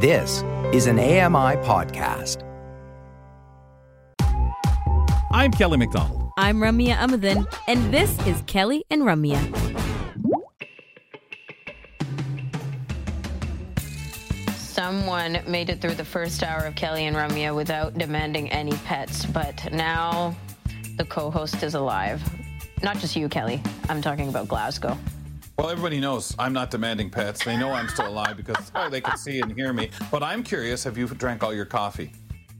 This is an AMI podcast. I'm Kelly McDonald. I'm Ramya Amadin, and this is Kelly and Ramya. Someone made it through the first hour of Kelly and Ramya without demanding any pets, but now the co host is alive. Not just you, Kelly. I'm talking about Glasgow. Well, everybody knows I'm not demanding pets. They know I'm still alive because oh, they can see and hear me. But I'm curious have you drank all your coffee?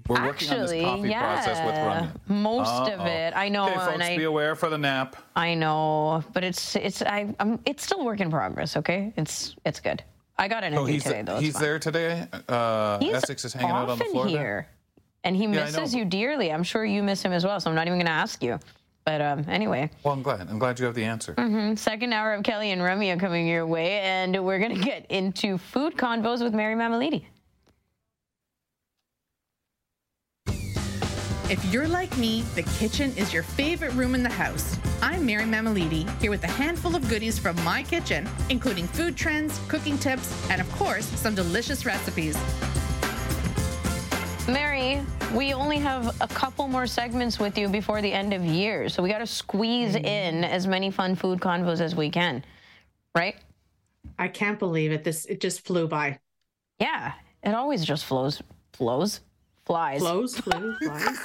We're working on this Actually, coffee yeah, process with Ramya. most of Uh-oh. it. I know, Okay, folks, and I, be aware for the nap. I know, but it's it's I I'm, it's still work in progress. Okay, it's it's good. I got an So interview he's, today though. it's he's fine. there today. Uh, He's Essex is hanging out on the often floor. there? here, and he I know, misses you dearly. I'm sure you miss him as well. So I'm not even going to ask you. But um, anyway, Well, I'm glad. I'm glad you have the answer. second hour of Kelly and Remy are coming your way, and we're going to get into food convos with Mary Mammoliti. If you're like me, the kitchen is your favorite room in the house. I'm Mary Mammoliti, here with a handful of goodies from my kitchen, including food trends, cooking tips, and of course, some delicious recipes. Mary, we only have a couple more segments with you before the end of year, so we got to squeeze mm-hmm. in as many fun food convos as we can, right? I can't believe it. This it just flew by. Yeah, it always just flows, flows, flies. Flows, flew, flies.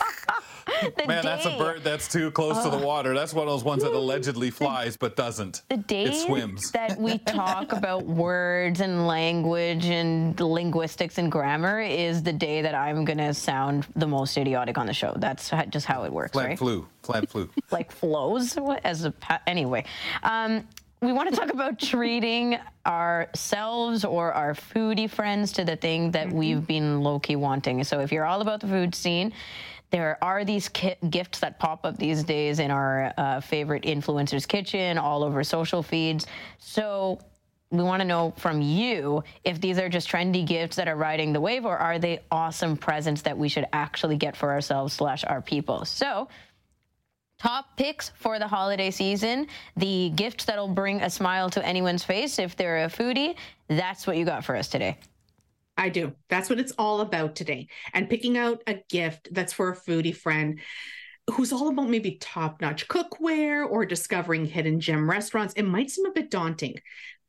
The Man, that's a bird that's too close to the water. That's one of those ones that allegedly flies but doesn't. The day it swims. that we talk about words and language and linguistics and grammar is the day that I'm gonna sound the most idiotic on the show. That's just how it works, Plant right? flu. Plant flu. like flows as a pa- anyway. Um, we want to talk about treating ourselves or our foodie friends to the thing that we've been low key wanting. So if you're all about the food scene. There are these ki- gifts that pop up these days in our uh, favorite influencers' kitchen, all over social feeds. So we want to know from you if these are just trendy gifts that are riding the wave, or are they awesome presents that we should actually get for ourselves slash our people. So top picks for the holiday season, the gift that'll bring a smile to anyone's face if they're a foodie. That's what you got for us today. I do. That's what it's all about today. And picking out a gift that's for a foodie friend who's all about maybe top notch cookware or discovering hidden gem restaurants. It might seem a bit daunting,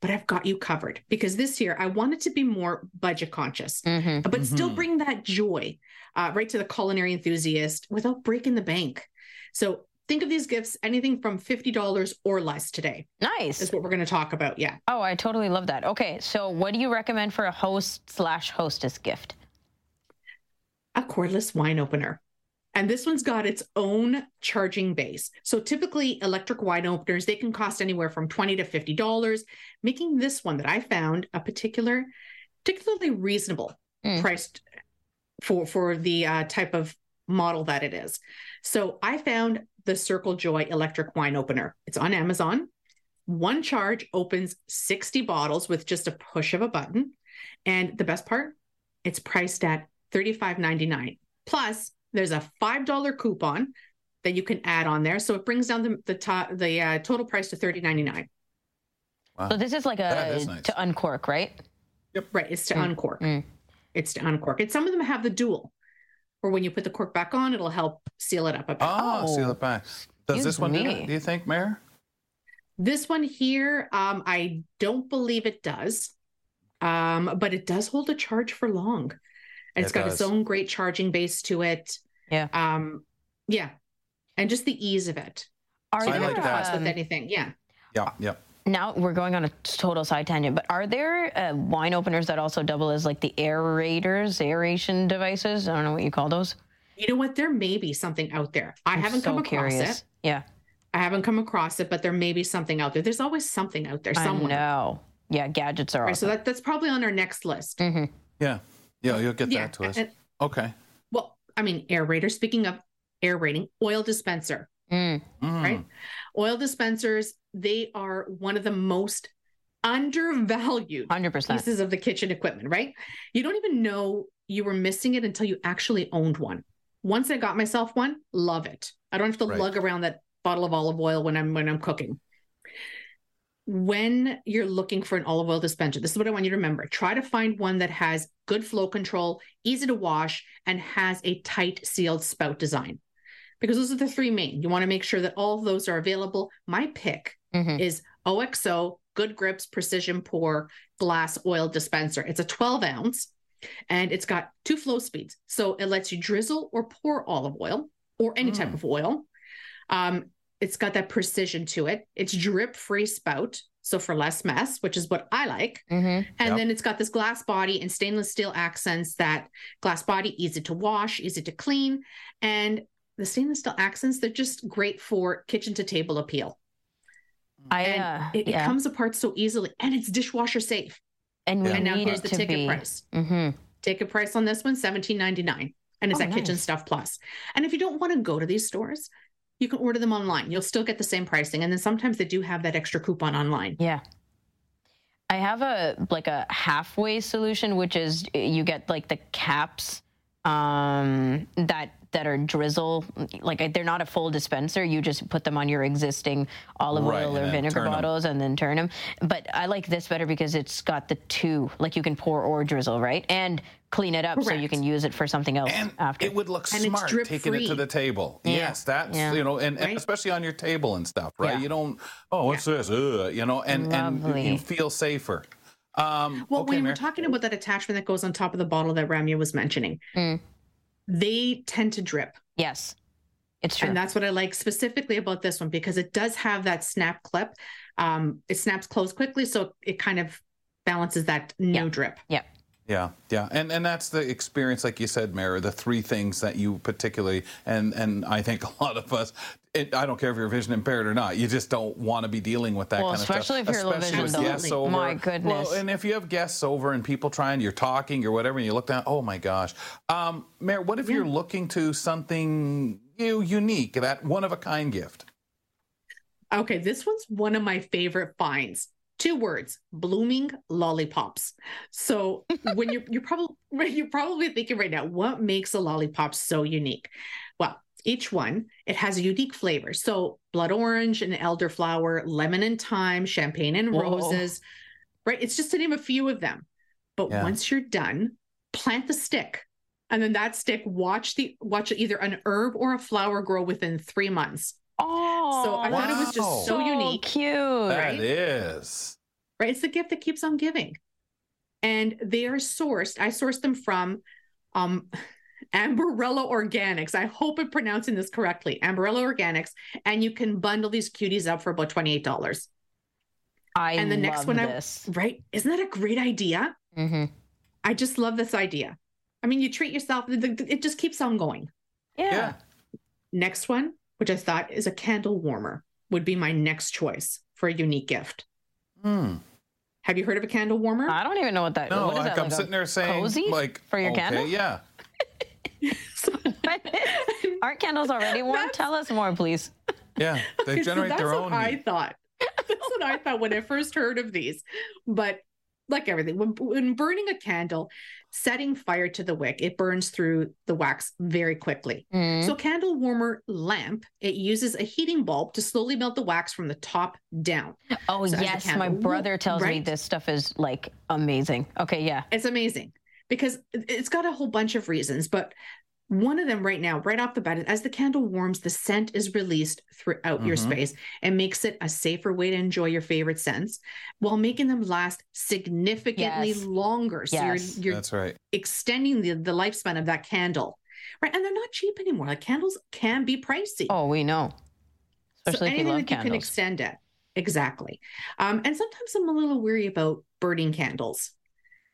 but I've got you covered because this year I wanted to be more budget conscious, Mm-hmm. but still Mhm. bring that joy uh, right to the culinary enthusiast without breaking the bank. So think of these gifts anything from $50 or less today Nice. is what we're going to talk about. Yeah. Oh, I totally love that. Okay, so what do you recommend for a host slash hostess gift? a cordless wine opener. And this one's got its own charging base. So typically electric wine openers, they can cost anywhere from 20 to $50, making this one that I found a particular, particularly reasonable Mm. priced for, for the uh, type of model that it is. So I found the Circle Joy electric wine opener. It's on Amazon. One charge opens 60 bottles with just a push of a button. And the best part, it's priced at $35.99. Plus, there's a $5 coupon that you can add on there. So it brings down the the, to- the uh, total price to $30.99. Wow. So this is like a is nice. to uncork, right? Yep. Right. It's to Mm, uncork. mm. It's to uncork. And some of them have the dual, where when you put the cork back on, it'll help seal it up a bit. Ah, Oh. seal it back. Does this one do it, do you think, Mayor? This one here, um, I don't believe it does, um, but it does hold a charge for long. And it's It got its own great charging base to it. Yeah. Um, yeah. And just the ease of it. Are So you I don't have to like fuss that. with anything. Yeah. Yeah, yeah. Now we're going on a total side tangent, but are there uh, wine openers that also double as like the aerators, aeration devices? I don't know what you call those. You know what? There may be something out there. I I'm haven't so come across curious. it. Yeah, I haven't come across it, but there may be something out there. There's always something out there I somewhere. know. Yeah, gadgets are Right, so that, that's probably on our next list. Mhm. Yeah. Yeah, you'll get Yeah. that to us. and- Okay. well, I mean, aerator. Speaking of aerating, oil dispenser. Mm. Mm. Right. Oil dispensers, they are one of the most undervalued 100%. pieces of the kitchen equipment, right? You don't even know you were missing it until you actually owned one. Once I got myself one, love it. I don't have to Right. lug around that bottle of olive oil when I'm when I'm cooking. when you're looking for an olive oil dispenser, this is what I want you to remember. Try to find one that has good flow control, easy to wash, and has a tight sealed spout design. Because those are the three main. You want to make sure that all of those are available. My pick Mhm. is OXO Good Grips Precision Pour Glass Oil Dispenser. It's a 12 ounce and it's got two flow speeds. So it lets you drizzle or pour olive oil or any type Mm. of oil. Um, it's got that precision to it. It's drip free spout. So for less mess, which is what I like. Mhm. And Yep. then it's got this glass body and stainless steel accents that glass body, easy to wash, easy to clean. And the stainless steel accents, they're just great for kitchen to table appeal. I uh, it, it comes apart so easily and it's dishwasher safe. and we Yeah. And now here's the ticket be. price. hmm Ticket price on this one, $17.99. And it's Oh, at Kitchen. Stuff Plus. And if you don't want to go to these stores, you can order them online. You'll still get the same pricing. And then sometimes they do have that extra coupon online. Yeah. I have a like a halfway solution, which is you get like the caps um, that that are drizzle, like they're not a full dispenser. You just put them on your existing olive Right, oil or vinegar turn 'em. bottles and then turn them. But I like this better because it's got the two, like you can pour or drizzle, right, and clean it up so you can use it for something else And after. it would look And it's smart taking it to the table. Yeah. Yes, that's Yeah. you know, and, and Right? especially on your table and stuff, right? Yeah. You don't. Oh, what's this? Ugh, you know, and and you feel safer. Um, Well, okay, when you Mary. were talking about that attachment that goes on top of the bottle that Ramya was mentioning, Mm. they tend to drip. yes, it's true. And that's what I like specifically about this one because it does have that snap clip. Um, it snaps closed quickly, so it kind of balances that no Yeah. drip. yeah. Yeah, yeah, and and that's the experience, like you said, Mara. The three things that you particularly, and and I think a lot of us, it, I don't care if you're vision impaired or not, you just don't want to be dealing with that Well, kind of stuff. especially if you're low especially vision, with guests over. My goodness. Well, and if you have guests over and people trying, you're talking or whatever, and you look down, oh my gosh, um, Mary, what if you're looking to something you unique, that one of a kind gift? Okay, this one's one of my favorite finds. Two words: blooming lollipops. So when you're you're probably you're probably thinking right now, what makes a lollipop so unique? Well, each one it has a unique flavor. So blood orange and elderflower, lemon and thyme, champagne and Whoa. roses. Right, it's just to name a few of them. But Yeah. once you're done, plant the stick. And then that stick, watch the watch either an herb or a flower grow within three months. Oh, So I thought it was just so unique. Cute. That is. right? It's the gift that keeps on giving. And they are sourced. I sourced them from um Amberella Organics. I hope I'm pronouncing this correctly. Amberella Organics. And you can bundle these cuties up for about $28. I And the next love one I- Right? Isn't that a great idea? hmm I just love this idea. I mean, you treat yourself, th- th- it just keeps on going. Yeah. Yeah. Next one, which I thought is a candle warmer, would be my next choice for a unique gift. Hmm. Have you heard of a candle warmer? I don't even know what that. No, what is like that, I'm like sitting there saying, cozy like, for your okay, candle? Yeah. Aren't candles already warm? That's- Tell us more, please. Yeah, they Okay, so generate that's their what own I thought. That's what I thought when I first heard of these. But like everything, when, when burning a candle, setting fire to the wick, it burns through the wax very quickly. Mm. So, candle warmer lamp, it uses a heating bulb to slowly melt the wax from the top down. oh so yes, my brother tells me this stuff is like amazing. Okay, yeah. It's amazing because it's got a whole bunch of reasons, but one of them right now, right off the bat, is as the candle warms, the scent is released throughout your Mhm. space and makes it a safer way to enjoy your favorite scents while making them last significantly Yes. longer. So Yes. you're you're That's right. extending the, the lifespan of that candle. Right. And they're not cheap anymore. Like candles can be pricey. Oh, we know. Especially so if you anything love that you can extend it. Exactly. Um, and sometimes I'm a little weary about burning candles.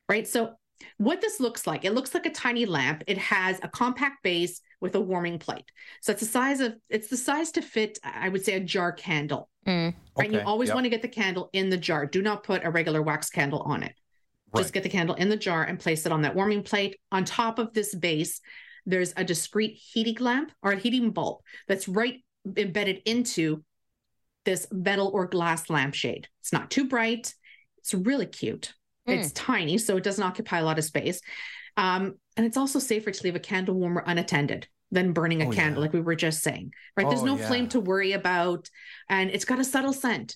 Right. So what this looks like, it looks like a tiny lamp. It has a compact base with a warming plate. So it's the size of it's the size to fit, I would say, a jar candle. Mm. Right. And you always yep. want to get the candle in the jar. Do not put a regular wax candle on it. Just get the candle in the jar and place it on that warming plate. On top of this base, there's a discrete heating lamp or a heating bulb that's right embedded into this metal or glass lampshade. It's not too bright. It's really cute. Hmm. It's tiny, so it doesn't occupy a lot of space. Um, and it's also safer to leave a candle warmer unattended than burning a Oh, candle, yeah. like we were just saying. Right? There's Oh, no yeah. flame to worry about, and it's got a subtle scent.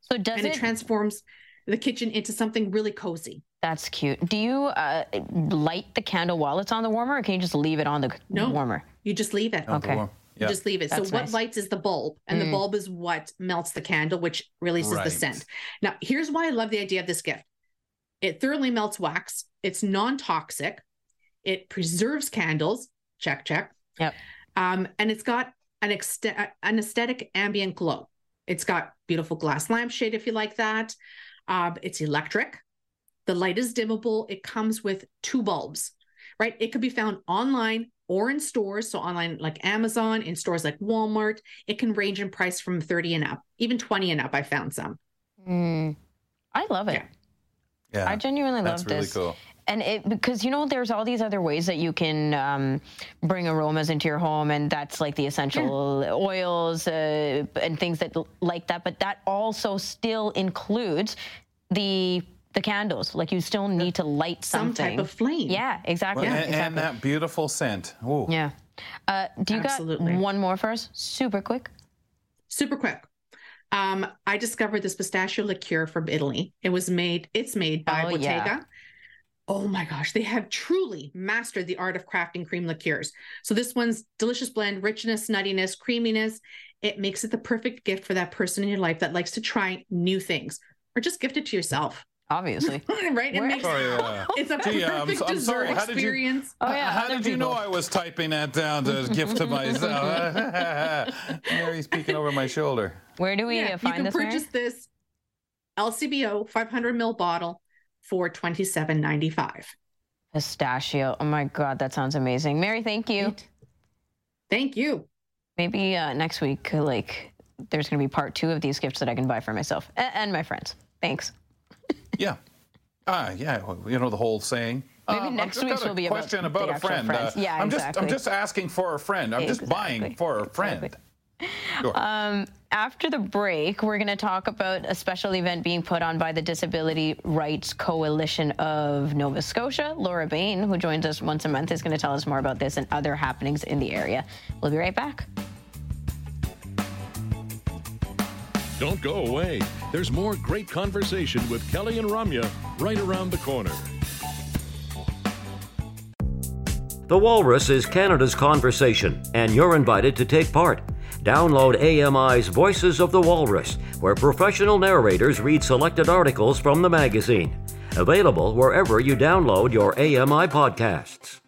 So does and it it? transforms the kitchen into something really cozy. that's cute. Do you uh, light the candle while it's on the warmer, or can you just leave it on the No. warmer? You just leave it. Okay. well, You Yeah. just leave it. That's so what nice. lights is the bulb, and the Mm. bulb is what melts the candle, which releases the scent. Now, here's why I love the idea of this gift. It thoroughly melts wax. It's non-toxic. It preserves candles. Check, check. Yep. Um, and it's got an ext- an aesthetic ambient glow. It's got beautiful glass lampshade if you like that. Um, it's electric. The light is dimmable. It comes with two bulbs, right? It could be found online or in stores. So online like Amazon, in stores like Walmart. It can range in price from 30 and up, even 20 and up. I found some. Mm. I love it. Yeah. Yeah. I genuinely love this. That's really this. cool. And it because you know there's all these other ways that you can um, bring aromas into your home, and that's like the essential oils uh, and things that like that. But that also still includes the the candles. Like you still need to light something. Some type of flame. yeah, exactly. and, exactly. and that beautiful scent. Ooh. yeah. Uh, do you Absolutely. got one more for us? Super quick. super quick. Um, I discovered this pistachio liqueur from Italy. It was made, it's made by Oh, Bottega. yeah. Oh my gosh, they have truly mastered the art of crafting cream liqueurs. So this one's delicious blend, richness, nuttiness, creaminess. It makes it the perfect gift for that person in your life that likes to try new things or just gift it to yourself. Obviously. right? It makes Oh, yeah. it's a Gee, I'm perfect I'm dessert sorry, how did you- experience. Oh, yeah, How other did you know. I was typing that down to gift to myself? Mary's peeking over my shoulder. Where do we yeah, uh, you find can this? Mary? purchase this LCBO 500 ml bottle for 27.95. Pistachio. Oh my God, that sounds amazing. Mary, thank you. Thank you. Maybe uh, next week, like, there's going to be part two of these gifts that I can buy for myself and my friends. Thanks. Yeah. Ah, yeah. You know the whole saying. Maybe Um, next just week's got a will be about question the about a friend. Uh, Yeah, I'm just I'm just asking for a friend. I'm just buying for a friend. Sure. Um, after the break, we're going to talk about a special event being put on by the Disability Rights Coalition of Nova Scotia. Laura Bain, who joins us once a month, is going to tell us more about this and other happenings in the area. We'll be right back. Don't go away. There's more great conversation with Kelly and Ramya right around the corner. The Walrus is Canada's conversation, and you're invited to take part. Download AMI's Voices of the Walrus, where professional narrators read selected articles from the magazine. Available wherever you download your AMI podcasts.